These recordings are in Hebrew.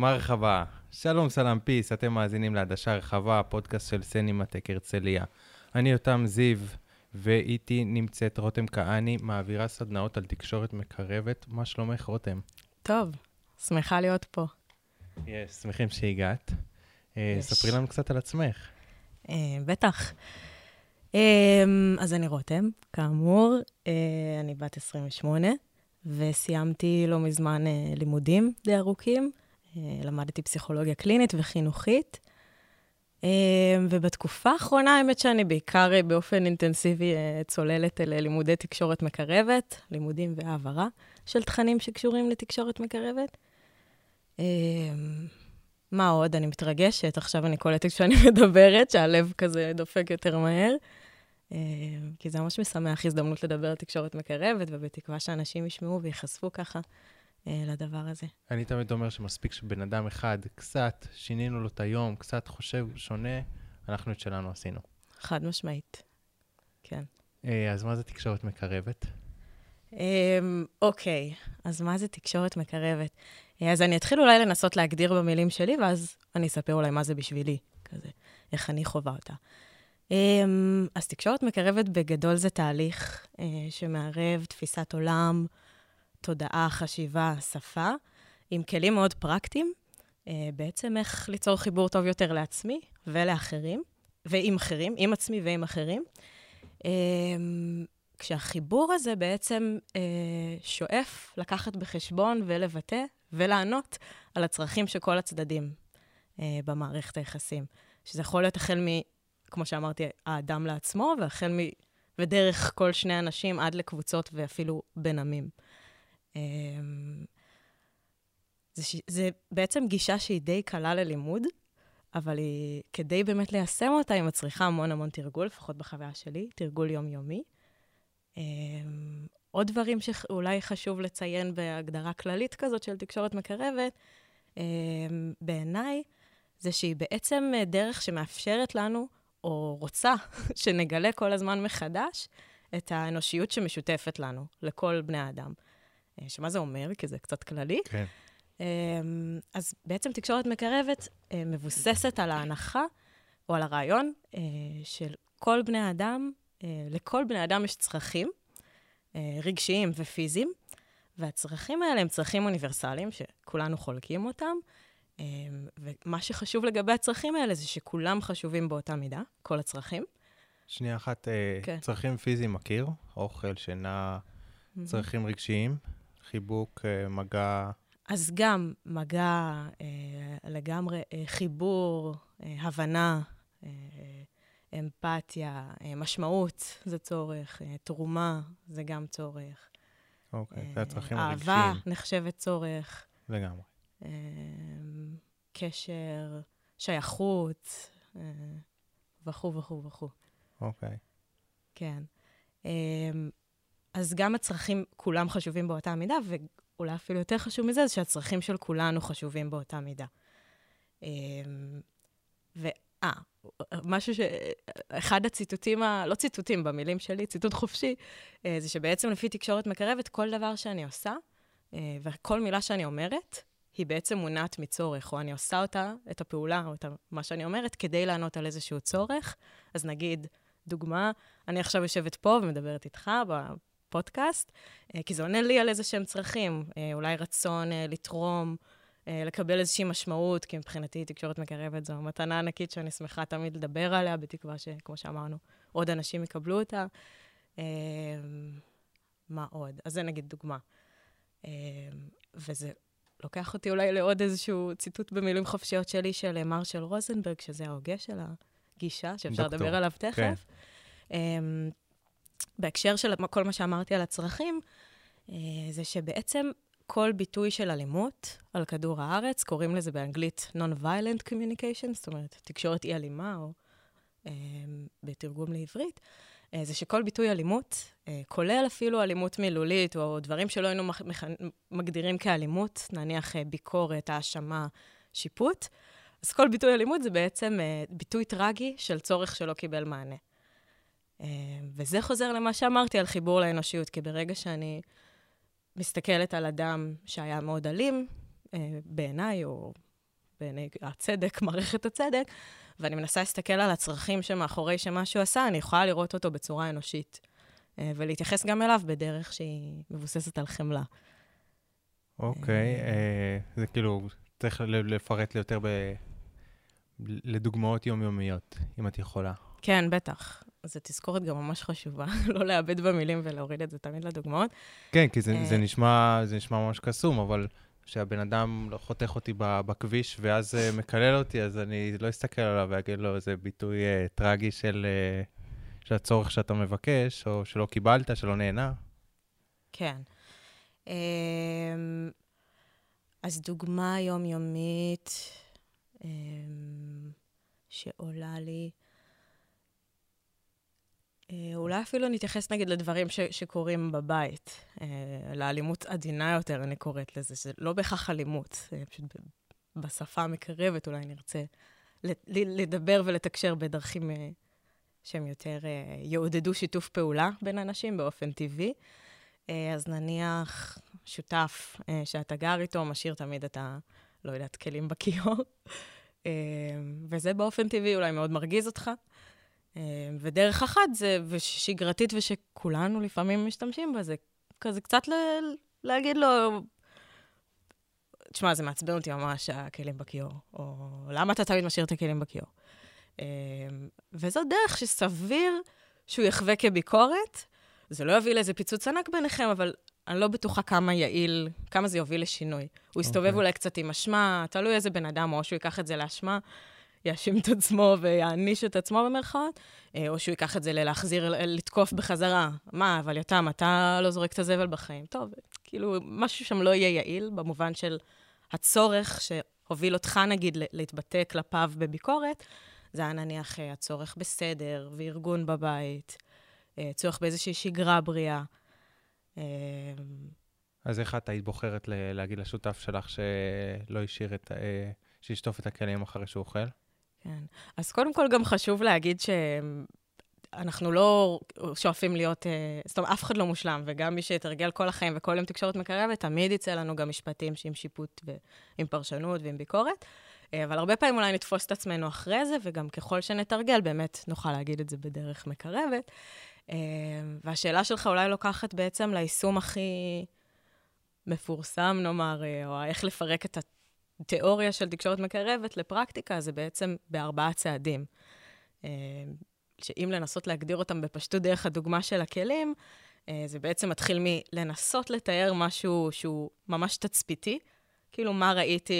מרחבה. שלום סלאם פיס, אתם מאזינים לעדשה רחבה, פודקאסט של סנימטק הרצליה. אני יותם זיו, ואיתי נמצאת רותם כהני, מעבירה סדנאות על תקשורת מקרבת. מה שלומך, רותם? טוב, שמחה להיות פה. יש, yes, שמחים שהגעת. אה, יש. ספרי לנו קצת על עצמך. אה, בטח. אה, אז אני רותם, כאמור, אה, אני בת 28, וסיימתי לא מזמן אה, לימודים די ארוכים. אה, למדתי פסיכולוגיה קלינית וחינוכית. אה, ובתקופה האחרונה, האמת שאני בעיקר אה, באופן אינטנסיבי צוללת אל לימודי תקשורת מקרבת, לימודים והעברה של תכנים שקשורים לתקשורת מקרבת. מה עוד? אני מתרגשת, עכשיו אני קולטת כשאני מדברת, שהלב כזה דופק יותר מהר. כי זה ממש משמח הזדמנות לדבר על תקשורת מקרבת, ובתקווה שאנשים ישמעו וייחשפו ככה לדבר הזה. אני תמיד אומר שמספיק שבן אדם אחד, קצת, שינינו לו את היום, קצת חושב שונה, אנחנו את שלנו עשינו. חד משמעית. כן. אה, אז מה זה תקשורת מקרבת? אמ, אוקיי, אז מה זה תקשורת מקרבת? אה, אז אני אתחיל אולי לנסות להגדיר במילים שלי, ואז אני אספר אולי מה זה בשבילי, כזה, איך אני חווה אותה. אמ, אז תקשורת מקרבת בגדול זה תהליך אה, שמערב תפיסת עולם, תודעה, חשיבה, שפה, עם כלים מאוד פרקטיים, אה, בעצם איך ליצור חיבור טוב יותר לעצמי ולאחרים, ועם אחרים, עם עצמי ועם אחרים. אמ, כשהחיבור הזה בעצם אה, שואף לקחת בחשבון ולבטא ולענות על הצרכים של כל הצדדים אה, במערכת היחסים. שזה יכול להיות החל מ, כמו שאמרתי, האדם לעצמו, והחל מ... ודרך כל שני אנשים עד לקבוצות ואפילו בין עמים. אה, זה, ש... זה בעצם גישה שהיא די קלה ללימוד, אבל היא, כדי באמת ליישם אותה, היא מצריכה המון המון תרגול, לפחות בחוויה שלי, תרגול יומיומי. Um, עוד דברים שאולי חשוב לציין בהגדרה כללית כזאת של תקשורת מקרבת, um, בעיניי, זה שהיא בעצם דרך שמאפשרת לנו, או רוצה, שנגלה כל הזמן מחדש את האנושיות שמשותפת לנו, לכל בני האדם. Uh, שמה זה אומר? כי זה קצת כללי. כן. Um, אז בעצם תקשורת מקרבת uh, מבוססת על ההנחה, או על הרעיון, uh, של כל בני האדם לכל בני אדם יש צרכים רגשיים ופיזיים, והצרכים האלה הם צרכים אוניברסליים, שכולנו חולקים אותם, uh, ומה שחשוב לגבי הצרכים האלה זה שכולם חשובים באותה מידה, כל הצרכים. שנייה אחת, אה, כן. צרכים פיזיים מכיר, אוכל, שינה, צרכים רגשיים, חיבוק, אה, מגע, אז גם מגע, uh, לגמרי, uh, חיבור, הבנה, אמפתיה, אה, משמעות זה צורך, אה, תרומה זה גם צורך. אוקיי, זה הצרכים אה, אהבה הרגשיים. נחשבת צורך, לגמרי. אה, קשר, שייכות, אה, וכו' וכו' וכו'. אוקיי. כן. אז גם הצרכים, כולם חשובים באותה מידה, ואולי אפילו יותר חשוב מזה, זה שהצרכים של כולנו חשובים באותה מידה. אה, ו... אה, משהו ש... אחד הציטוטים, ה... לא ציטוטים, במילים שלי, ציטוט חופשי, אה, זה שבעצם לפי תקשורת מקרבת, כל דבר שאני עושה, אה, וכל מילה שאני אומרת, היא בעצם מונעת מצורך, או אני עושה אותה, את הפעולה, או את מה שאני אומרת, כדי לענות על איזשהו צורך. אז נגיד, דוגמה, אני עכשיו יושבת פה ומדברת איתך בפודקאסט, אה, כי זה עונה לי על איזה שהם צרכים, אה, אולי רצון אה, לתרום, לקבל איזושהי משמעות, כי מבחינתי תקשורת מקרבת זו מתנה ענקית שאני שמחה תמיד לדבר עליה, בתקווה שכמו שאמרנו, עוד אנשים יקבלו אותה. מה עוד? אז זה נגיד דוגמה. וזה לוקח אותי אולי לעוד איזשהו ציטוט במילים חופשיות שלי של מרשל רוזנברג, שזה ההוגה של הגישה, שאפשר דוקטור, לדבר עליו כן. תכף. אה, בהקשר של כל מה שאמרתי על הצרכים, אה, זה שבעצם כל ביטוי של אלימות על כדור הארץ, קוראים לזה באנגלית Non-Violent Communication, זאת אומרת, תקשורת אי-אלימה, או אה, בתרגום לעברית, אה, זה שכל ביטוי אלימות, אה, כולל אפילו אלימות מילולית, או דברים שלא היינו מח- מח- מגדירים כאלימות, נניח אה, ביקורת, האשמה, שיפוט, אז כל ביטוי אלימות זה בעצם אה, ביטוי טרגי של צורך שלא קיבל מענה. אה, וזה חוזר למה שאמרתי על חיבור לאנושיות, כי ברגע שאני מסתכלת על אדם שהיה מאוד אלים, אה, בעיניי, או בעיני הצדק, מערכת הצדק, ואני מנסה להסתכל על הצרכים שמאחורי שמה שהוא עשה, אני יכולה לראות אותו בצורה אנושית, אה, ולהתייחס גם אליו בדרך שהיא מבוססת על חמלה. אוקיי, אה, זה כאילו, צריך לפרט יותר ב... לדוגמאות יומיומיות, אם את יכולה. כן, בטח. זו תזכורת גם ממש חשובה, לא לאבד במילים ולהוריד את זה תמיד לדוגמאות. כן, כי זה, זה, נשמע, זה נשמע ממש קסום, אבל שהבן אדם לא חותך אותי בכביש ואז uh, מקלל אותי, אז אני לא אסתכל עליו ואגיד לו, זה ביטוי uh, טרגי של, uh, של הצורך שאתה מבקש, או שלא קיבלת, שלא נהנה. כן. Um, אז דוגמה יומיומית um, שעולה לי, אה, אולי אפילו נתייחס נגיד לדברים ש- שקורים בבית, אה, לאלימות עדינה יותר, אני קוראת לזה, זה לא בהכרח אלימות, אה, פשוט בשפה המקרבת אולי נרצה לדבר ולתקשר בדרכים שהם יותר יעודדו שיתוף פעולה בין אנשים באופן טבעי. אז נניח שותף שאתה גר איתו, משאיר תמיד את ה... לא יודעת, כלים בכיור, וזה באופן טבעי אולי מאוד מרגיז אותך. אה, ודרך אחת זה, ושגרתית ושכולנו לפעמים משתמשים בה, זה כזה קצת ל, להגיד לו, תשמע, זה מעצבן אותי ממש, הכלים בכיור, או למה אתה תמיד משאיר את הכלים בכיור? אה, וזו דרך שסביר שהוא יחווה כביקורת. זה לא יביא לאיזה פיצוץ ענק ביניכם, אבל אני לא בטוחה כמה יעיל, כמה זה יוביל לשינוי. הוא יסתובב okay. אוקיי. אולי קצת עם אשמה, תלוי איזה בן אדם, או שהוא ייקח את זה לאשמה. יאשים את עצמו ויעניש את עצמו במרכאות, אה, או שהוא ייקח את זה ללהחזיר, לתקוף בחזרה. מה, אבל יותם, אתה לא זורק את הזבל בחיים. טוב, כאילו, משהו שם לא יהיה יעיל, במובן של הצורך שהוביל אותך, נגיד, להתבטא כלפיו בביקורת, זה היה נניח אה, הצורך בסדר וארגון בבית, אה, צורך באיזושהי שגרה בריאה. אז איך את היית בוחרת להגיד לשותף שלך שלא השאיר את... שישטוף את הכלים אחרי שהוא אוכל? כן. אז קודם כל גם חשוב להגיד שאנחנו לא שואפים להיות, אה, זאת אומרת, אף אחד לא מושלם, וגם מי שיתרגל כל החיים וכל יום תקשורת מקרבת, תמיד יצא לנו גם משפטים שעם שיפוט ועם פרשנות ועם ביקורת. אה, אבל הרבה פעמים אולי נתפוס את עצמנו אחרי זה, וגם ככל שנתרגל, באמת נוכל להגיד את זה בדרך מקרבת. אה, והשאלה שלך אולי לוקחת בעצם ליישום הכי מפורסם, נאמר, או איך לפרק את תיאוריה של תקשורת מקרבת לפרקטיקה, זה בעצם בארבעה צעדים. אה, שאם לנסות להגדיר אותם בפשטות דרך הדוגמה של הכלים, אה, זה בעצם מתחיל מלנסות לתאר משהו שהוא ממש תצפיתי, כאילו מה ראיתי,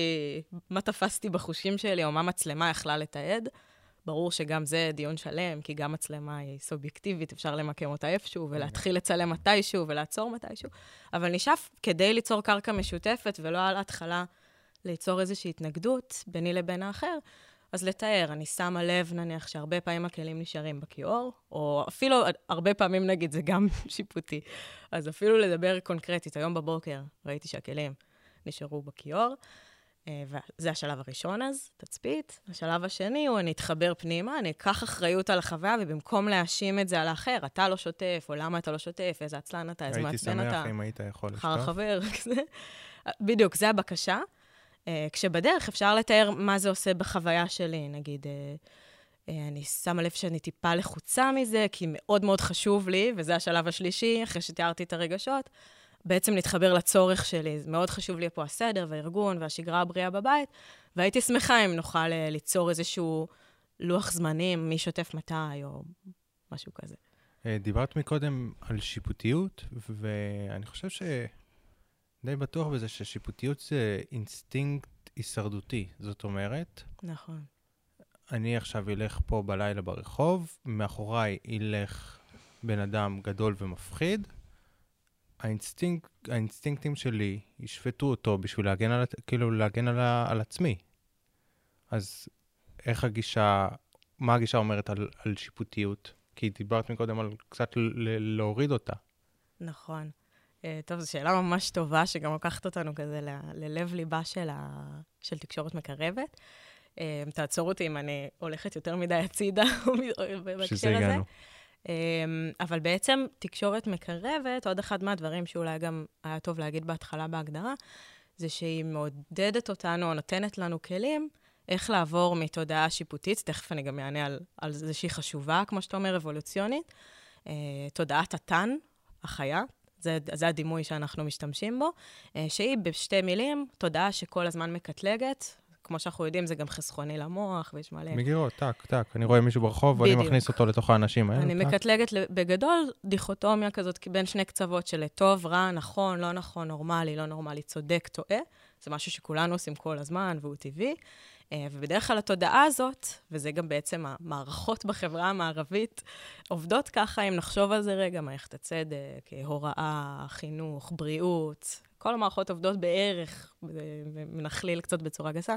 מה תפסתי בחושים שלי, או מה מצלמה יכלה לתעד. ברור שגם זה דיון שלם, כי גם מצלמה היא סובייקטיבית, אפשר למקם אותה איפשהו, ולהתחיל לצלם מתישהו ולעצור מתישהו, אבל נשאף כדי ליצור קרקע משותפת, ולא על התחלה ליצור איזושהי התנגדות ביני לבין האחר, אז לתאר, אני שמה לב, נניח, שהרבה פעמים הכלים נשארים בכיור, או אפילו הרבה פעמים, נגיד, זה גם שיפוטי. אז אפילו לדבר קונקרטית, היום בבוקר ראיתי שהכלים נשארו בכיור, אה, וזה השלב הראשון אז, תצפית. השלב השני הוא, אני אתחבר פנימה, אני אקח אחריות על החוויה, ובמקום להאשים את זה על האחר, אתה לא שוטף, או למה אתה לא שוטף, איזה עצלן אתה, איזה מעצבן אתה. הייתי שמח אם היית יכול לשתף. אחר החבר, כזה. בדיוק, זה הבקשה. Uh, כשבדרך אפשר לתאר מה זה עושה בחוויה שלי. נגיד, uh, uh, אני שמה לב שאני טיפה לחוצה מזה, כי מאוד מאוד חשוב לי, וזה השלב השלישי, אחרי שתיארתי את הרגשות, בעצם להתחבר לצורך שלי. מאוד חשוב לי פה הסדר והארגון והשגרה הבריאה בבית, והייתי שמחה אם נוכל ליצור איזשהו לוח זמנים, מי שוטף מתי, או משהו כזה. דיברת מקודם על שיפוטיות, ואני חושב ש... די בטוח בזה ששיפוטיות זה אינסטינקט הישרדותי. זאת אומרת... נכון. אני עכשיו אלך פה בלילה ברחוב, מאחוריי ילך בן אדם גדול ומפחיד, האינסטינקט, האינסטינקטים שלי ישפטו אותו בשביל להגן על, כאילו להגן על, על עצמי. אז איך הגישה, מה הגישה אומרת על, על שיפוטיות? כי דיברת מקודם על קצת ל- להוריד אותה. נכון. אה, טוב, זו שאלה ממש טובה, שגם לוקחת אותנו כזה ללב ליבה של, ה... של תקשורת מקרבת. אה, תעצור אותי אם אני הולכת יותר מדי הצידה בהקשר הזה. אה, אבל בעצם תקשורת מקרבת, עוד אחד מהדברים שאולי גם היה טוב להגיד בהתחלה בהגדרה, זה שהיא מעודדת אותנו, או נותנת לנו כלים, איך לעבור מתודעה שיפוטית, תכף אני גם אענה על, על זה שהיא חשובה, כמו שאתה אומר, אבולוציונית, תודעת התן, החיה, זה, זה הדימוי שאנחנו משתמשים בו, אה, שהיא בשתי מילים, תודעה שכל הזמן מקטלגת, כמו שאנחנו יודעים, זה גם חסכוני למוח, ויש מלא... מגירות, טק, טק. אני רואה מישהו ברחוב, ואני מכניס אותו לתוך האנשים האלה. אני מקטלגת בגדול דיכוטומיה כזאת בין שני קצוות של טוב, רע, נכון, לא נכון, נורמלי, לא נורמלי, צודק, טועה. זה משהו שכולנו עושים כל הזמן, והוא טבעי. אה, ובדרך כלל התודעה הזאת, וזה גם בעצם המערכות בחברה המערבית, עובדות ככה, אם נחשוב על זה רגע, מערכת הצדק, הוראה, חינוך, בריאות, כל המערכות עובדות בערך, ונכליל קצת בצורה גסה,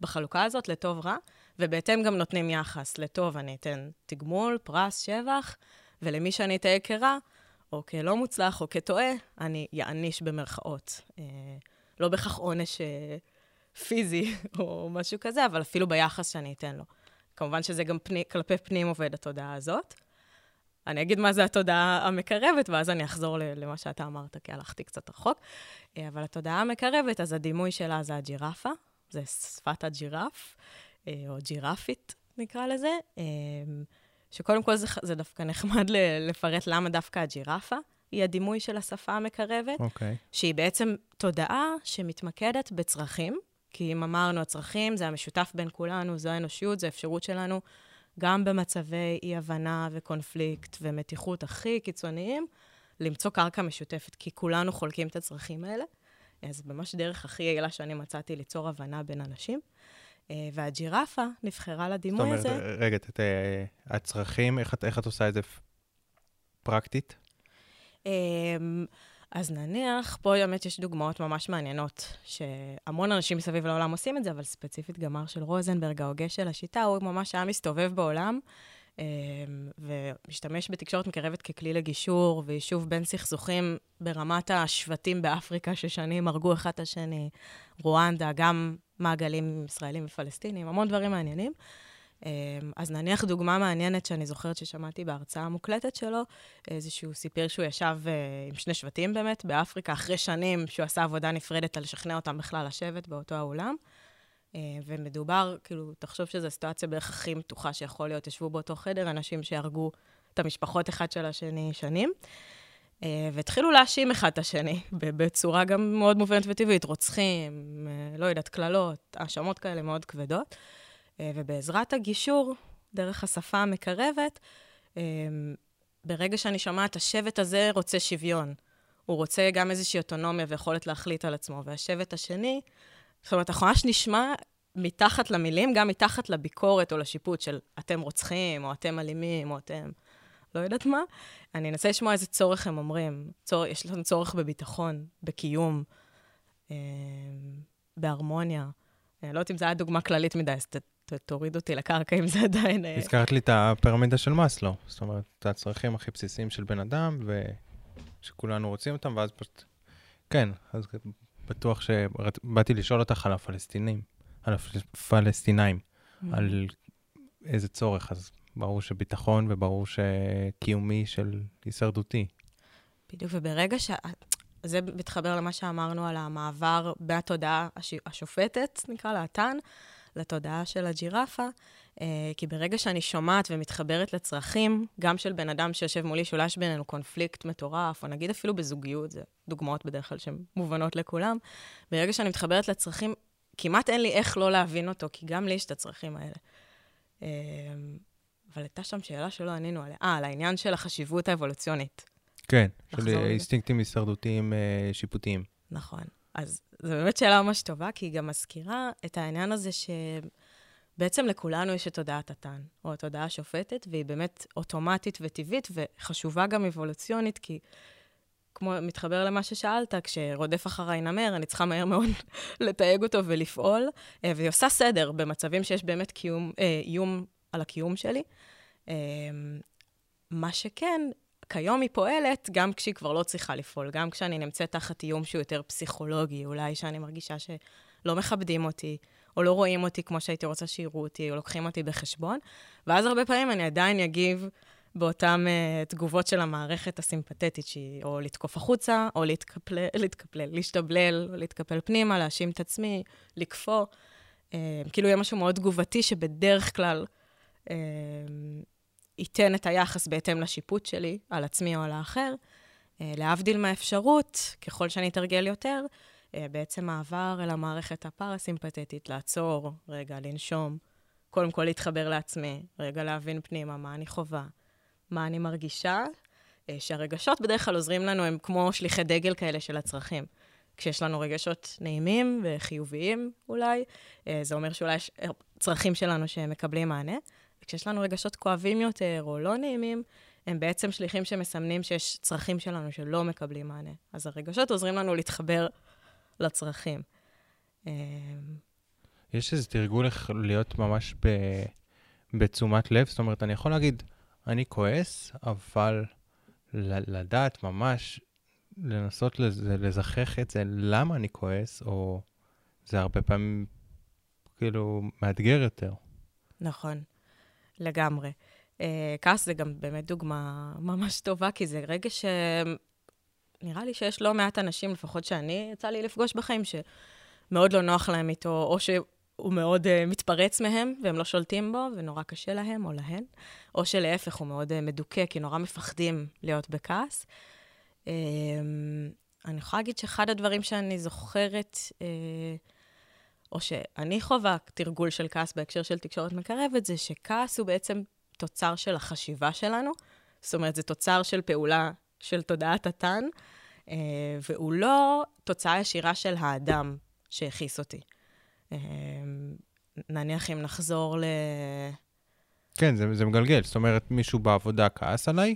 בחלוקה הזאת לטוב רע, ובהתאם גם נותנים יחס. לטוב אני אתן תגמול, פרס, שבח, ולמי שאני אתאה כרע, או כלא מוצלח, או כטועה, אני יעניש במרכאות. אה, לא בהכרח עונש אה, פיזי או משהו כזה, אבל אפילו ביחס שאני אתן לו. כמובן שזה גם פני, כלפי פנים עובד התודעה הזאת. אני אגיד מה זה התודעה המקרבת, ואז אני אחזור למה שאתה אמרת, כי הלכתי קצת רחוק. אה, אבל התודעה המקרבת, אז הדימוי שלה זה הג'ירפה, זה שפת הג'ירף, אה, או ג'ירפית נקרא לזה, אה, שקודם כל זה, זה דווקא נחמד לפרט למה דווקא הג'ירפה היא הדימוי של השפה המקרבת, okay. אוקיי. שהיא בעצם תודעה שמתמקדת בצרכים, כי אם אמרנו, הצרכים זה המשותף בין כולנו, זו האנושיות, זו האפשרות שלנו, גם במצבי אי-הבנה וקונפליקט ומתיחות הכי קיצוניים, למצוא קרקע משותפת, כי כולנו חולקים את הצרכים האלה. אז ממש דרך הכי יעילה שאני מצאתי ליצור הבנה בין אנשים. אה, והג'ירפה נבחרה לדימוי הזה. זאת אומרת, רגע, את, אה, הצרכים, איך, איך את עושה את זה פרקטית? אז נניח, פה באמת יש דוגמאות ממש מעניינות, שהמון אנשים מסביב לעולם עושים את זה, אבל ספציפית גם מר של רוזנברג, ההוגה של השיטה, הוא ממש היה מסתובב בעולם, אמ, ומשתמש בתקשורת מקרבת ככלי לגישור ויישוב בין סכסוכים ברמת השבטים באפריקה ששנים הרגו אחד את השני, רואנדה, גם מעגלים ישראלים ופלסטינים, המון דברים מעניינים. אמ, אז נניח דוגמה מעניינת שאני זוכרת ששמעתי בהרצאה המוקלטת שלו, איזשהו סיפר שהוא ישב אה, עם שני שבטים באמת באפריקה, אחרי שנים שהוא עשה עבודה נפרדת על לשכנע אותם בכלל לשבת באותו האולם. אה, ומדובר, כאילו, תחשוב שזו הסיטואציה בערך הכי מתוחה שיכול להיות. ישבו באותו חדר אנשים שהרגו את המשפחות אחד של השני שנים. אה, והתחילו להאשים אחד את השני, בצורה גם מאוד מובנת וטבעית, רוצחים, לא יודעת, קללות, האשמות כאלה מאוד כבדות. אה, ובעזרת הגישור, דרך השפה המקרבת, אה, ברגע שאני שומעת, השבט הזה רוצה שוויון. הוא רוצה גם איזושהי אוטונומיה ויכולת להחליט על עצמו. והשבט השני, זאת אומרת, אנחנו ממש נשמע מתחת למילים, גם מתחת לביקורת או לשיפוט של אתם רוצחים, או אתם אלימים, או אתם לא יודעת מה. אני אנסה לשמוע איזה צורך הם אומרים. צור, יש לנו צורך בביטחון, בקיום, אה, בהרמוניה. אני לא יודעת אם זו הייתה דוגמה כללית מדי, אז תוריד אותי לקרקע אם זה עדיין... אה, הזכרת לי את הפירמידה של מאסלו, זאת אומרת, את הצרכים הכי בסיסיים של בן אדם, ושכולנו רוצים אותם, ואז פשוט... כן, אז בטוח שבאתי לשאול אותך על הפלסטינים, על הפלסטינאים, mm. על איזה צורך, אז ברור שביטחון וברור שקיומי של הישרדותי. בדיוק, וברגע ש... זה מתחבר למה שאמרנו על המעבר מהתודעה השופטת, נקרא לה, התן, לתודעה של הג'ירפה, אה, כי ברגע שאני שומעת ומתחברת לצרכים, גם של בן אדם שיושב מולי, שאולי יש בינינו קונפליקט מטורף, או נגיד אפילו בזוגיות, זה דוגמאות בדרך כלל שהן מובנות לכולם, ברגע שאני מתחברת לצרכים, כמעט אין לי איך לא להבין אותו, כי גם לי יש את הצרכים האלה. אה, אבל הייתה שם שאלה שלא ענינו עליה. אה, על העניין של החשיבות האבולוציונית. כן, של אינסטינקטים הישרדותיים אה, שיפוטיים. נכון. אז זו באמת שאלה ממש טובה, כי היא גם מזכירה את העניין הזה שבעצם לכולנו יש את תודעת התן, או התודעה השופטת, והיא באמת אוטומטית וטבעית, וחשובה גם אבולוציונית, כי כמו, מתחבר למה ששאלת, כשרודף אחריי נמר, אני צריכה מהר מאוד לתייג אותו ולפעול, אה, והיא עושה סדר במצבים שיש באמת קיום, אה, איום על הקיום שלי. אה, מה שכן, כיום היא פועלת גם כשהיא כבר לא צריכה לפעול, גם כשאני נמצאת תחת איום שהוא יותר פסיכולוגי, אולי שאני מרגישה שלא מכבדים אותי, או לא רואים אותי כמו שהייתי רוצה שיראו אותי, או לוקחים אותי בחשבון, ואז הרבה פעמים אני עדיין אגיב באותן uh, תגובות של המערכת הסימפתטית, שהיא או לתקוף החוצה, או להתקפל, להתקפל, להשתבלל, להתקפל פנימה, להאשים את עצמי, לקפוא. Uh, כאילו יהיה משהו מאוד תגובתי שבדרך כלל uh, ייתן את היחס בהתאם לשיפוט שלי, על עצמי או על האחר. Uh, להבדיל מהאפשרות, ככל שאני אתרגל יותר, uh, בעצם מעבר אל המערכת הפרסימפתטית, לעצור, רגע, לנשום, קודם כל להתחבר לעצמי, רגע להבין פנימה מה אני חווה, מה אני מרגישה, אה, שהרגשות בדרך כלל עוזרים לנו, הם כמו שליחי דגל כאלה של הצרכים. כשיש לנו רגשות נעימים וחיוביים אולי, אה, זה אומר שאולי יש אה, צרכים שלנו שהם מקבלים מענה, וכשיש לנו רגשות כואבים יותר או לא נעימים, הם בעצם שליחים שמסמנים שיש צרכים שלנו שלא מקבלים מענה. אז הרגשות עוזרים לנו להתחבר לצרכים. יש איזה תרגול איך להיות ממש ב... בתשומת לב? זאת אומרת, אני יכול להגיד, אני כועס, אבל לדעת ממש, לנסות לזכח את זה, למה אני כועס, או זה הרבה פעמים כאילו מאתגר יותר. נכון, לגמרי. Uh, כעס זה גם באמת דוגמה ממש טובה, כי זה רגע ש... נראה לי שיש לא מעט אנשים, לפחות שאני יצא לי לפגוש בחיים, שמאוד לא נוח להם איתו, או הוא מאוד uh, מתפרץ מהם, והם לא שולטים בו, ונורא קשה להם או להן, או שלהפך, הוא מאוד uh, מדוכא, כי נורא מפחדים להיות בכעס. Uh, אני יכולה להגיד שאחד הדברים שאני זוכרת, uh, או שאני חווה תרגול של כעס בהקשר של תקשורת מקרבת, זה שכעס הוא בעצם תוצר של החשיבה שלנו. זאת אומרת, זה תוצר של פעולה של תודעת התן, uh, והוא לא תוצאה ישירה של האדם שהכעיס אותי. אמ, נניח אם נחזור ל... כן, זה, זה מגלגל. זאת אומרת, מישהו בעבודה כעס עליי,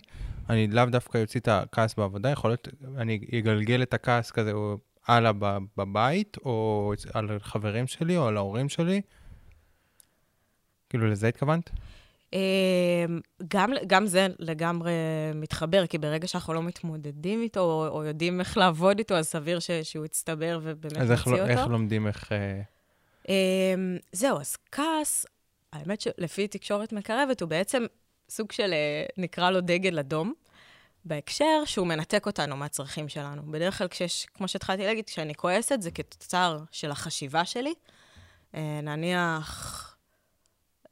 אני לאו דווקא יוציא את הכעס בעבודה, יכול להיות, אני אגלגל את הכעס כזה או הלאה בבית, או על חברים שלי, או על ההורים שלי. כאילו, לזה התכוונת? אמ, גם, גם זה לגמרי מתחבר, כי ברגע שאנחנו לא מתמודדים איתו, או, או יודעים איך לעבוד איתו, אז סביר ש, שהוא יצטבר ובאמת נוציא אותו. אז איך לומדים איך... אה, Um, זהו, אז כעס, האמת שלפי תקשורת מקרבת, הוא בעצם סוג של, אה, נקרא לו דגל אדום, בהקשר שהוא מנתק אותנו מהצרכים שלנו. בדרך כלל כשיש, כמו שהתחלתי להגיד, כשאני כועסת, זה כתוצר של החשיבה שלי. Uh, נניח...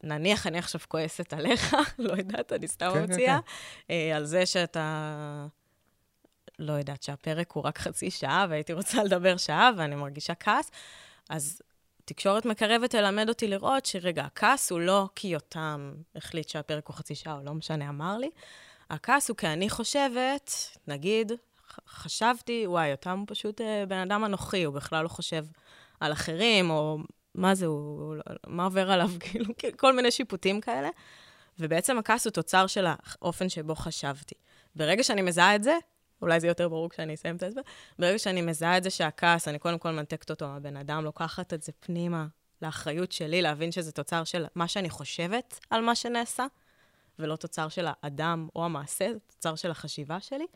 נניח אני עכשיו כועסת עליך, לא יודעת, אני סתם כן, כן מוציאה, כן, כן. על זה שאתה, לא יודעת, שהפרק הוא רק חצי שעה והייתי רוצה לדבר שעה ואני מרגישה כעס, אז תקשורת מקרבת תלמד אותי לראות שרגע, הכעס הוא לא כי יותם החליט שהפרק הוא חצי שעה, או לא משנה, אמר לי. הכעס הוא כי אני חושבת, נגיד, חשבתי, וואי, יותם הוא פשוט אה, בן אדם אנוכי, הוא בכלל לא חושב על אחרים, או מה זה, הוא, מה עובר עליו, כאילו, כל מיני שיפוטים כאלה. ובעצם הכעס הוא תוצר של האופן שבו חשבתי. ברגע שאני מזהה את זה, אולי זה יותר ברור כשאני אסיים את ההסבר. ברגע שאני מזהה את זה שהכעס, אני קודם כל מנתקת אותו מהבן אדם, לוקחת את זה פנימה לאחריות שלי, להבין שזה תוצר של מה שאני חושבת על מה שנעשה, ולא תוצר של האדם או המעשה, זה תוצר של החשיבה שלי.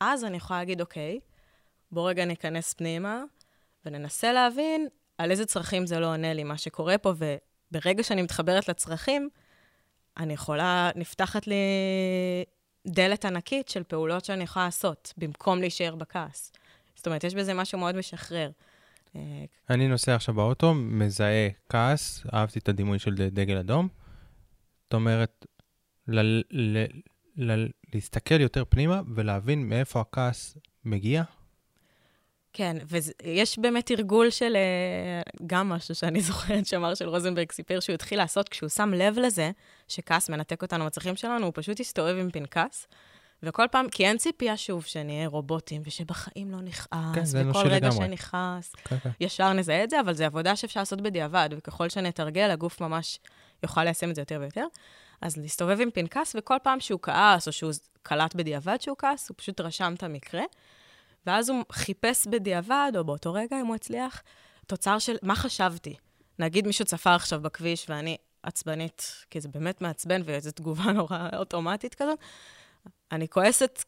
אז אני יכולה להגיד, אוקיי, בוא רגע ניכנס פנימה וננסה להבין על איזה צרכים זה לא עונה לי, מה שקורה פה, וברגע שאני מתחברת לצרכים, אני יכולה, נפתחת לי דלת ענקית של פעולות שאני יכולה לעשות, במקום להישאר בכעס. זאת אומרת, יש בזה משהו מאוד משחרר. אה, אני נוסע עכשיו באוטו, מזהה כעס, אהבתי את הדימוי של דגל אדום. זאת אומרת, ל- ל- ל- להסתכל יותר פנימה ולהבין מאיפה הכעס מגיע, כן, ויש באמת תרגול של, אה, גם משהו שאני זוכרת שאמר של רוזנברג סיפר שהוא התחיל לעשות כשהוא שם לב לזה, שכעס מנתק אותנו מהצרכים שלנו, הוא פשוט הסתובב עם פנקס, וכל פעם, כי אין ציפייה שוב שנהיה רובוטים, ושבחיים לא נכעס, כן, וכל רגע לגמרי. שנכעס, כן, כן. ישר נזהה את זה, אבל זו עבודה שאפשר לעשות בדיעבד, וככל שנתרגל, הגוף ממש יוכל ליישם את זה יותר ויותר. אז להסתובב עם פנקס, וכל פעם שהוא כעס, או שהוא קלט בדיעבד שהוא כעס, הוא פשוט רשם את המקרה. ואז הוא חיפש בדיעבד, או באותו רגע, אם הוא הצליח, תוצר של מה חשבתי. נגיד מישהו צפה עכשיו בכביש ואני עצבנית, כי זה באמת מעצבן וזו תגובה נורא אוטומטית כזאת, אני כועסת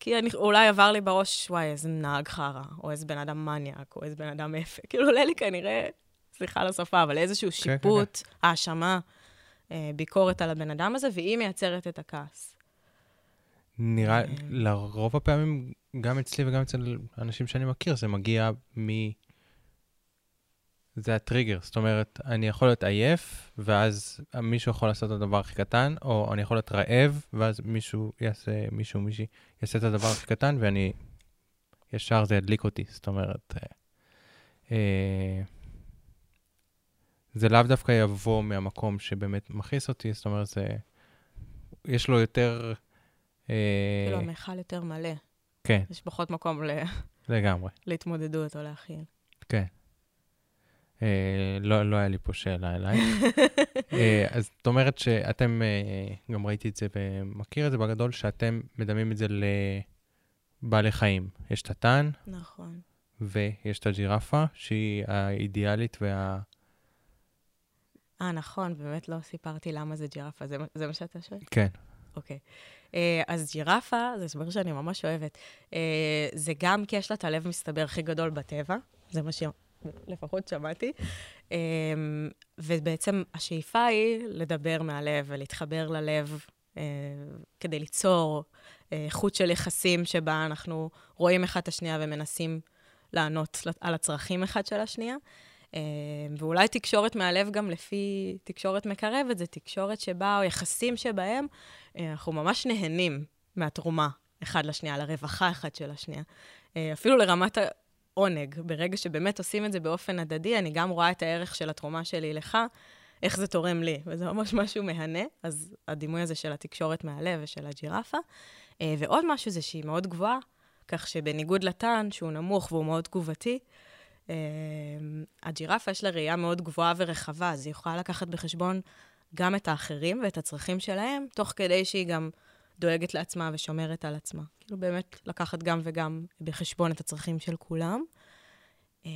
כי אני, אולי עבר לי בראש, וואי, איזה נהג חרא, או איזה בן אדם מניאק, או איזה בן אדם אפק. כאילו, עולה לי כנראה, סליחה על השפה, אבל איזשהו כן, כן, שיפוט, כן, האשמה, אה, ביקורת על הבן אדם הזה, והיא מייצרת את הכעס. נראה, אה. לרוב הפעמים, גם אצלי וגם אצל אנשים שאני מכיר, זה מגיע מ... זה הטריגר, זאת אומרת, אני יכול להיות עייף, ואז מישהו יכול לעשות את הדבר הכי קטן, או אני יכול להיות רעב, ואז מישהו יעשה, מישהו, מישהי, יעשה את הדבר הכי קטן, ואני, ישר זה ידליק אותי, זאת אומרת, אה, אה, זה לאו דווקא יבוא מהמקום שבאמת מכעיס אותי, זאת אומרת, זה, יש לו יותר... אה, כאילו, המכל יותר מלא. כן, יש פחות מקום ל- לגמרי, להתמודדות או להכיל. כן. אה, לא, לא היה לי פה שאלה אליי. אה, אז זאת אומרת שאתם, אה, גם ראיתי את זה ומכיר את זה בגדול, שאתם מדמים את זה לבעלי חיים. יש את הטן נכון. ויש את הג'ירפה, שהיא האידיאלית וה... אה, נכון, באמת לא סיפרתי למה זה ג'ירפה, זה, זה מה שאתה שואל? כן. אוקיי. אה, אז ג'ירפה, זה הסבר שאני ממש אוהבת. אה, זה גם כי יש לה את הלב מסתבר הכי גדול בטבע, זה מה שלפחות שמעתי. אה, ובעצם השאיפה היא לדבר מהלב ולהתחבר ללב אה, כדי ליצור חוט של יחסים שבה אנחנו רואים אחד את השנייה ומנסים לענות על הצרכים אחד של השנייה. אה, ואולי תקשורת מהלב גם לפי תקשורת מקרבת, זה תקשורת שבה, או יחסים שבהם, אה, אנחנו ממש נהנים מהתרומה אחד לשנייה, לרווחה אחד של השנייה. אה, אפילו לרמת העונג, ברגע שבאמת עושים את זה באופן הדדי, אני גם רואה את הערך של התרומה שלי לך, איך זה תורם לי, וזה ממש משהו מהנה. אז הדימוי הזה של התקשורת מהלב ושל הג'ירפה. אה, ועוד משהו זה שהיא מאוד גבוהה, כך שבניגוד לטן, שהוא נמוך והוא מאוד תגובתי, הג'ירפה יש לה ראייה מאוד גבוהה ורחבה, אז היא יכולה לקחת בחשבון גם את האחרים ואת הצרכים שלהם, תוך כדי שהיא גם דואגת לעצמה ושומרת על עצמה. כאילו באמת לקחת גם וגם בחשבון את הצרכים של כולם. אה,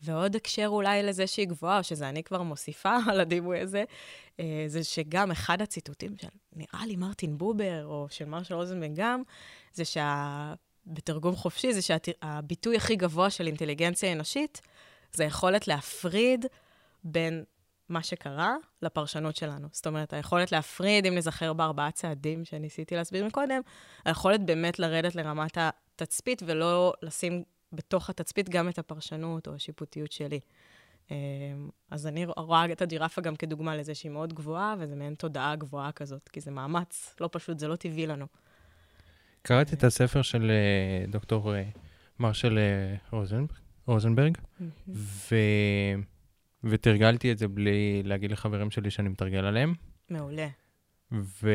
ועוד הקשר אולי לזה שהיא גבוהה, או שזה אני כבר מוסיפה על הדימוי הזה, אה, זה שגם אחד הציטוטים של, נראה לי מרטין בובר, או של מרשל רוזנבן גם, זה שה... בתרגום חופשי, זה שהביטוי הכי גבוה של אינטליגנציה אנושית, זה היכולת להפריד בין מה שקרה לפרשנות שלנו. זאת אומרת, היכולת להפריד, אם נזכר בארבעה צעדים שניסיתי להסביר מקודם, היכולת באמת לרדת לרמת התצפית ולא לשים בתוך התצפית גם את הפרשנות או השיפוטיות שלי. אמ, אז אני רואה את הג'ירפה גם כדוגמה לזה שהיא מאוד גבוהה, וזה מעין תודעה גבוהה כזאת, כי זה מאמץ לא פשוט, זה לא טבעי לנו. קראתי את הספר של אה, דוקטור אה, מרשל אה, רוזנברג, ו... ותרגלתי את זה בלי להגיד לחברים שלי שאני מתרגל עליהם. מעולה. ו...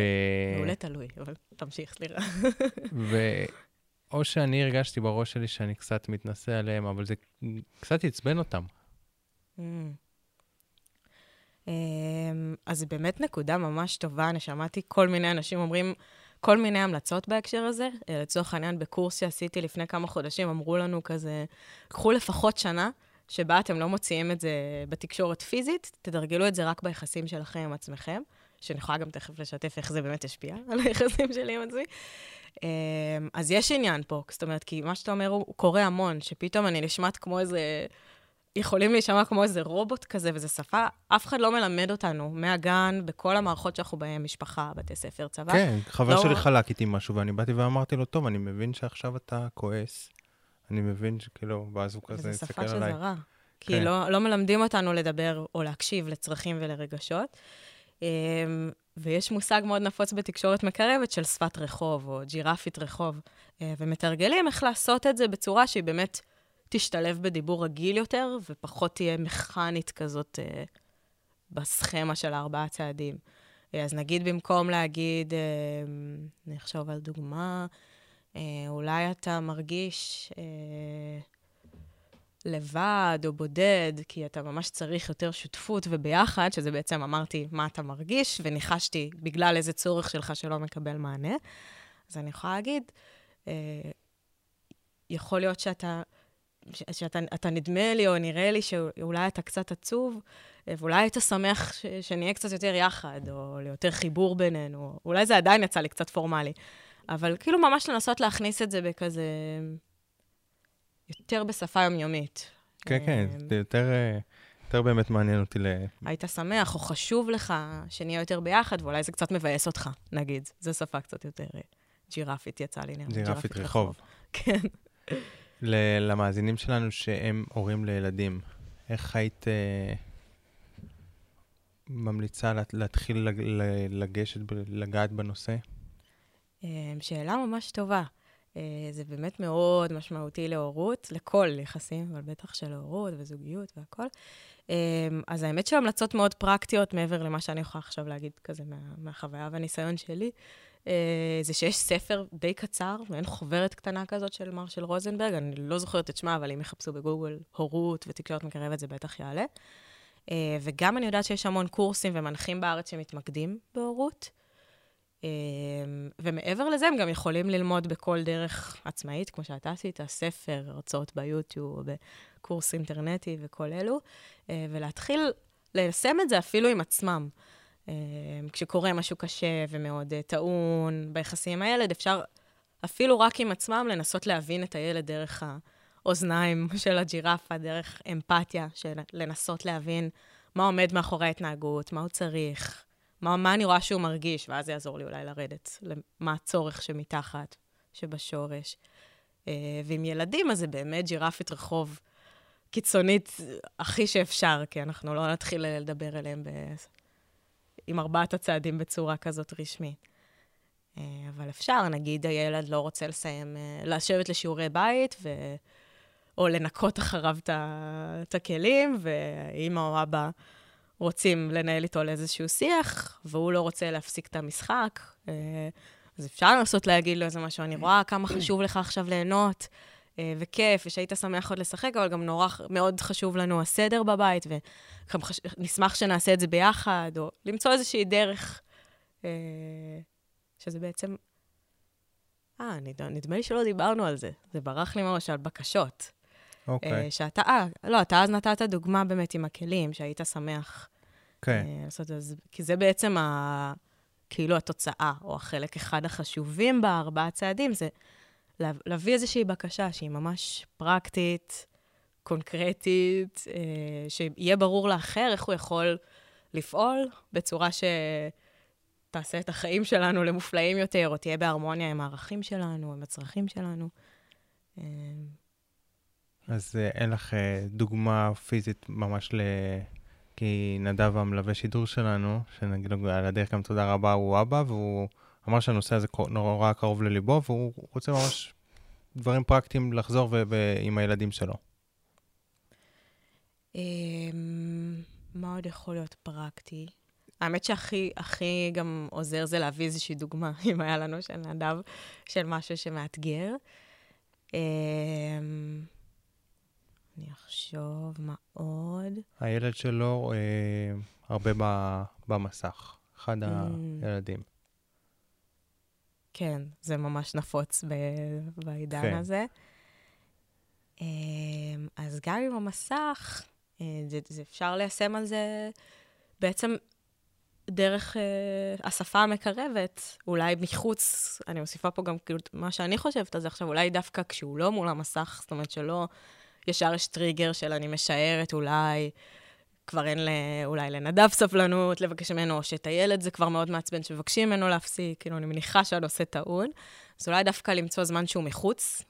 מעולה תלוי, אבל תמשיך, סליחה. ואו שאני הרגשתי בראש שלי שאני קצת מתנשא עליהם, אבל זה קצת עצבן אותם. אמ, אז באמת נקודה ממש טובה. אני שמעתי כל מיני אנשים אומרים כל מיני המלצות בהקשר הזה. אה, לצורך העניין, בקורס שעשיתי לפני כמה חודשים, אמרו לנו כזה, קחו לפחות שנה שבה אתם לא מוציאים את זה בתקשורת פיזית, תדרגלו את זה רק ביחסים שלכם עם עצמכם, שאני יכולה גם תכף לשתף איך זה באמת ישפיע על היחסים שלי עם עצמי. אמ, אז יש עניין פה, זאת אומרת, כי מה שאתה אומר הוא קורה המון, שפתאום אני נשמעת כמו איזה... יכולים להישמע כמו איזה רובוט כזה, וזו שפה, אף אחד לא מלמד אותנו מהגן, בכל המערכות שאנחנו בהן, משפחה, בתי ספר, צבא. כן, חבר לא- שלי חלק איתי משהו, ואני באתי ואמרתי לו, טוב, אני מבין שעכשיו אתה כועס. אני מבין שכאילו, ואז הוא כזה וזו הסתכל שפה עליי. שזרה. כי כן. לא, לא מלמדים אותנו לדבר או להקשיב לצרכים ולרגשות. אמ, ויש מושג מאוד נפוץ בתקשורת מקרבת של שפת רחוב, או ג'ירפית רחוב, אה, ומתרגלים איך לעשות את זה בצורה שהיא באמת תשתלב בדיבור רגיל יותר, ופחות תהיה מכנית כזאת אה, בסכמה של הארבעה צעדים. אה, אז נגיד במקום להגיד, אה, אני אחשוב על דוגמה, אה, אולי אתה מרגיש אה, לבד או בודד, כי אתה ממש צריך יותר שותפות וביחד, שזה בעצם אמרתי מה אתה מרגיש, וניחשתי בגלל איזה צורך שלך שלא מקבל מענה. אז אני יכולה להגיד, אה, יכול להיות שאתה, ש- שאתה אתה נדמה לי או נראה לי שאולי אתה קצת עצוב, ואולי היית שמח ש, שנהיה קצת יותר יחד, או ליותר חיבור בינינו. אולי זה עדיין יצא לי קצת פורמלי. אבל כאילו ממש לנסות להכניס את זה בכזה... יותר בשפה יומיומית. כן, כן, אה, זה יותר... אה, יותר באמת מעניין אותי ל... היית שמח או חשוב לך שנהיה יותר ביחד, ואולי זה קצת מבאס אותך, נגיד. זו שפה קצת יותר אה, ג'ירפית יצא לי. ג'ירפית רחוב. כן. למאזינים שלנו שהם הורים לילדים, איך היית אה, ממליצה לה- להתחיל לגשת, לגעת בנושא? אה, שאלה ממש טובה. אה, זה באמת מאוד משמעותי להורות, לכל יחסים, אבל בטח של הורות וזוגיות והכול. אה, אז האמת שהמלצות מאוד פרקטיות, מעבר למה שאני יכולה עכשיו להגיד כזה מה, מהחוויה והניסיון שלי, זה שיש ספר די קצר, מעין חוברת קטנה כזאת של מרשל רוזנברג, אני לא זוכרת את שמה, אבל אם יחפשו בגוגל הורות ותקשורת מקרבת, זה בטח יעלה. אה, וגם אני יודעת שיש המון קורסים ומנחים בארץ שמתמקדים בהורות. אה, ומעבר לזה, הם גם יכולים ללמוד בכל דרך עצמאית, כמו שאתה עשית, ספר, הרצאות ביוטיוב, קורס אינטרנטי וכל אלו, אה, ולהתחיל ליישם את זה אפילו עם עצמם. אה, כשקורה משהו קשה ומאוד אה, טעון ביחסים עם הילד, אפשר אפילו רק עם עצמם לנסות להבין את הילד דרך האוזניים של הג'ירפה, דרך אמפתיה, של לנסות להבין מה עומד מאחורי ההתנהגות, מה הוא צריך, מה, מה אני רואה שהוא מרגיש, ואז זה יעזור לי אולי לרדת למה הצורך שמתחת, שבשורש. אה, ועם ילדים, אז זה באמת ג'ירפית רחוב קיצונית הכי שאפשר, כי אנחנו לא נתחיל לדבר אליהם. עם ארבעת הצעדים בצורה כזאת רשמית. אה, אבל אפשר, נגיד הילד לא רוצה לסיים, אה, לשבת לשיעורי בית, ו... או לנקות אחריו את הכלים, ואימא או אבא רוצים לנהל איתו לאיזשהו שיח, והוא לא רוצה להפסיק את המשחק. אה, אז אפשר לנסות להגיד לו איזה משהו, אני רואה כמה חשוב לך עכשיו ליהנות, וכיף, ושהיית שמח עוד לשחק, אבל גם נורא מאוד חשוב לנו הסדר בבית, ונשמח שנעשה את זה ביחד, או למצוא איזושהי דרך, שזה בעצם... אה, נדמה לי שלא דיברנו על זה. זה ברח לי ממש על בקשות. אוקיי. Okay. שאתה, אה, לא, אתה אז נתת דוגמה באמת עם הכלים, שהיית שמח כן. Okay. לעשות את זה, כי זה בעצם ה... כאילו התוצאה, או החלק אחד החשובים בארבעה צעדים, זה להביא איזושהי בקשה שהיא ממש פרקטית, קונקרטית, אה, שיהיה ברור לאחר איך הוא יכול לפעול בצורה שתעשה את החיים שלנו למופלאים יותר, או תהיה בהרמוניה עם הערכים שלנו, עם הצרכים שלנו. אה, אז אה, אין לך דוגמה פיזית ממש ל... כי נדב המלווה שידור שלנו, שנגיד לו על הדרך גם תודה רבה, הוא אבא, והוא אמר שהנושא הזה נורא קרוב לליבו, והוא רוצה ממש דברים פרקטיים לחזור ו- ו- עם הילדים שלו. מה עוד יכול להיות פרקטי? האמת שהכי הכי גם עוזר זה להביא איזושהי דוגמה, אם היה לנו של נדב, של משהו שמאתגר. אני אחשוב, מה עוד? הילד שלו אה, הרבה במסך, אחד mm. הילדים. כן, זה ממש נפוץ ב- בעידן כן. הזה. אז גם עם המסך, אה, זה, זה אפשר ליישם על זה בעצם דרך uh, השפה המקרבת, אולי מחוץ, אני מוסיפה פה גם כאילו מה שאני חושבת על זה עכשיו, אולי דווקא כשהוא לא מול המסך, זאת אומרת שלא ישר יש טריגר של אני משערת, אולי כבר אין ל, אולי לנדב סבלנות לבקש ממנו, או שאת הילד זה כבר מאוד מעצבן שמבקשים ממנו להפסיק, כאילו, אני מניחה שהנושא טעון. אז אולי דווקא למצוא זמן שהוא מחוץ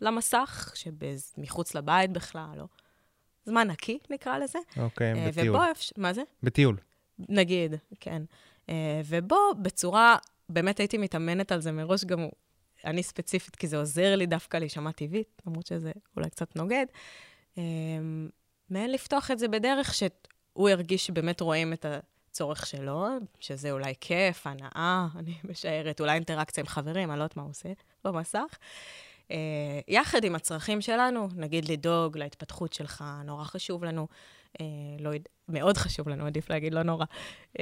למסך, שמחוץ לבית בכלל, או זמן נקי, נקרא לזה. אוקיי, okay, בטיול. ובו אפשר, מה זה? בטיול. נגיד, כן. ובו, בצורה, באמת הייתי מתאמנת על זה מראש, גם אני ספציפית, כי זה עוזר לי דווקא להישמע טבעית, למרות שזה אולי קצת נוגד. מעין לפתוח את זה בדרך שהוא ירגיש שבאמת רואים את הצורך שלו, שזה אולי כיף, הנאה, אני משערת, אולי אינטראקציה עם חברים, אני לא יודעת מה הוא עושה במסך. Uh, יחד עם הצרכים שלנו, נגיד לדאוג להתפתחות שלך, נורא חשוב לנו, uh, לא, מאוד חשוב לנו, עדיף להגיד לא נורא, uh,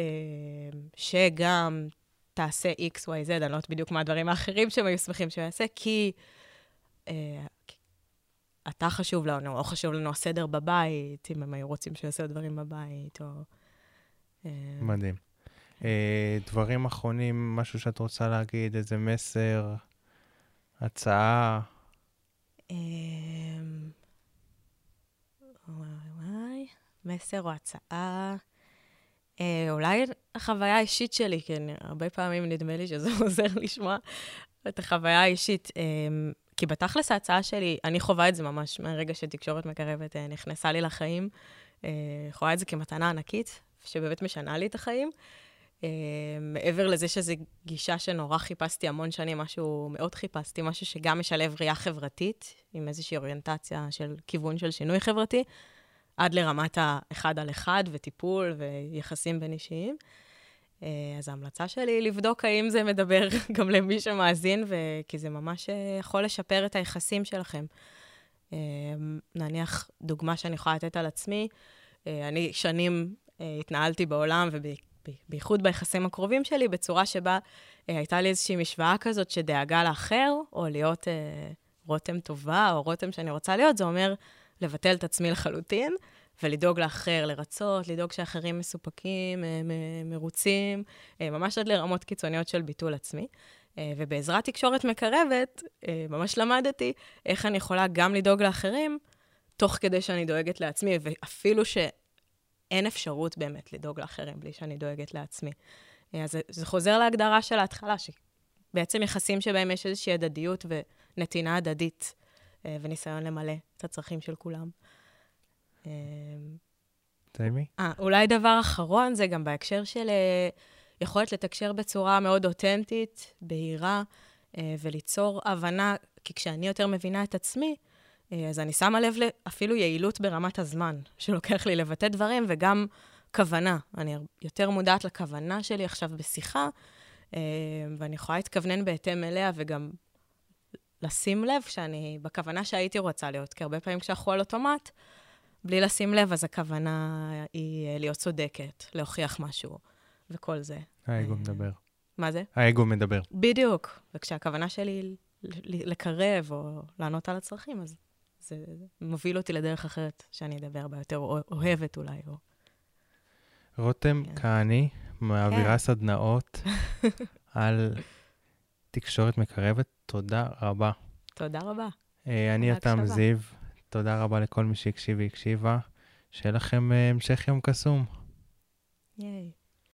שגם תעשה X, Y, Z, אני לא יודעת בדיוק מה הדברים האחרים שהם היו שמחים שהוא יעשה, כי uh, אתה חשוב לנו, או חשוב לנו הסדר בבית, אם הם היו רוצים שיעשו דברים בבית, או... אה, מדהים. אה, דברים אחרונים, משהו שאת רוצה להגיד, איזה מסר, הצעה? אמ, מסר או הצעה, אה, אולי החוויה האישית שלי, כי אני, הרבה פעמים נדמה לי שזה עוזר לשמוע את החוויה האישית. אה, כי בתכלס ההצעה שלי, אני חווה את זה ממש מהרגע שתקשורת מקרבת אה, נכנסה לי לחיים. אה, חווה את זה כמתנה ענקית, שבאמת משנה לי את החיים. אה, מעבר לזה שזו גישה שנורא חיפשתי המון שנים, משהו מאוד חיפשתי, משהו שגם משלב ראייה חברתית, עם איזושהי אוריינטציה של כיוון של שינוי חברתי, עד לרמת האחד על אחד וטיפול ויחסים בין אישיים. אה, אז ההמלצה שלי היא לבדוק האם זה מדבר גם למי שמאזין, כי זה ממש יכול לשפר את היחסים שלכם. נניח, דוגמה שאני יכולה לתת על עצמי, אני שנים התנהלתי בעולם, ובייחוד ביחסים הקרובים שלי, בצורה שבה אה, הייתה לי איזושהי משוואה כזאת שדאגה לאחר, או להיות אה, רותם טובה, או רותם שאני רוצה להיות, זה אומר לבטל את עצמי לחלוטין, ולדאוג לאחר, לרצות, לדאוג שאחרים מסופקים, אה, מרוצים, אה, ממש עד לרמות קיצוניות של ביטול עצמי. אה, ובעזרת תקשורת מקרבת, ממש למדתי איך אני יכולה גם לדאוג לאחרים, תוך כדי שאני דואגת לעצמי, ואפילו ש... אין אפשרות באמת לדאוג לאחרים בלי שאני דואגת לעצמי. אז זה חוזר להגדרה של ההתחלה, שבעצם יחסים שבהם יש איזושהי הדדיות ונתינה הדדית, וניסיון למלא את הצרכים של כולם. תאמי. אה, אולי דבר אחרון, זה גם בהקשר של יכולת לתקשר בצורה מאוד אותנטית, בהירה, וליצור הבנה, כי כשאני יותר מבינה את עצמי, אה, אז אני שמה לב אפילו יעילות ברמת הזמן שלוקח לי לבטא דברים, וגם כוונה. אני יותר מודעת לכוונה שלי עכשיו בשיחה, אה, ואני יכולה להתכוונן בהתאם אליה, וגם לשים לב שאני בכוונה שהייתי רוצה להיות, כי הרבה פעמים כשאנחנו על אוטומט, בלי לשים לב, אז הכוונה היא אה, להיות צודקת, להוכיח משהו, וכל זה. האגו מדבר. מה זה? האגו מדבר. בדיוק. וכשהכוונה שלי היא לקרב או לענות על הצרכים, אז זה מוביל אותי לדרך אחרת שאני אדבר בה יותר אוהבת אולי. או... רותם כן. כהני מעבירה כן. סדנאות על תקשורת מקרבת. תודה רבה. תודה רבה. אה, אני יותם זיו, תודה רבה לכל מי שהקשיב והקשיבה. שיהיה לכם אה, המשך יום קסום. ייי.